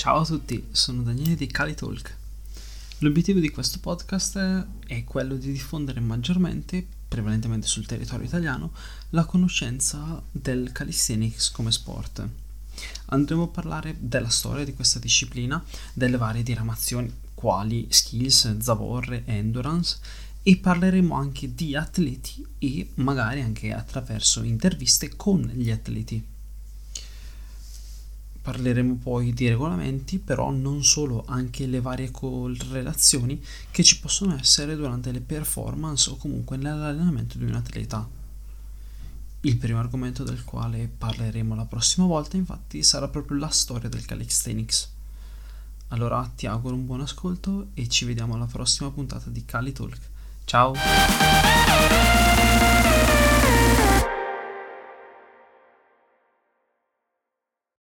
Ciao a tutti, sono Daniele di Calitalk. L'obiettivo di questo podcast è quello di diffondere maggiormente, prevalentemente sul territorio italiano, la conoscenza del calisthenics come sport. Andremo a parlare della storia di questa disciplina, delle varie diramazioni quali skills, zavorre e endurance e parleremo anche di atleti e magari anche attraverso interviste con gli atleti. Parleremo poi di regolamenti, però non solo, anche le varie correlazioni che ci possono essere durante le performance o comunque nell'allenamento di un atleta. Il primo argomento del quale parleremo la prossima volta infatti sarà proprio la storia del calisthenics. Allora ti auguro un buon ascolto e ci vediamo alla prossima puntata di Cali Talk. Ciao!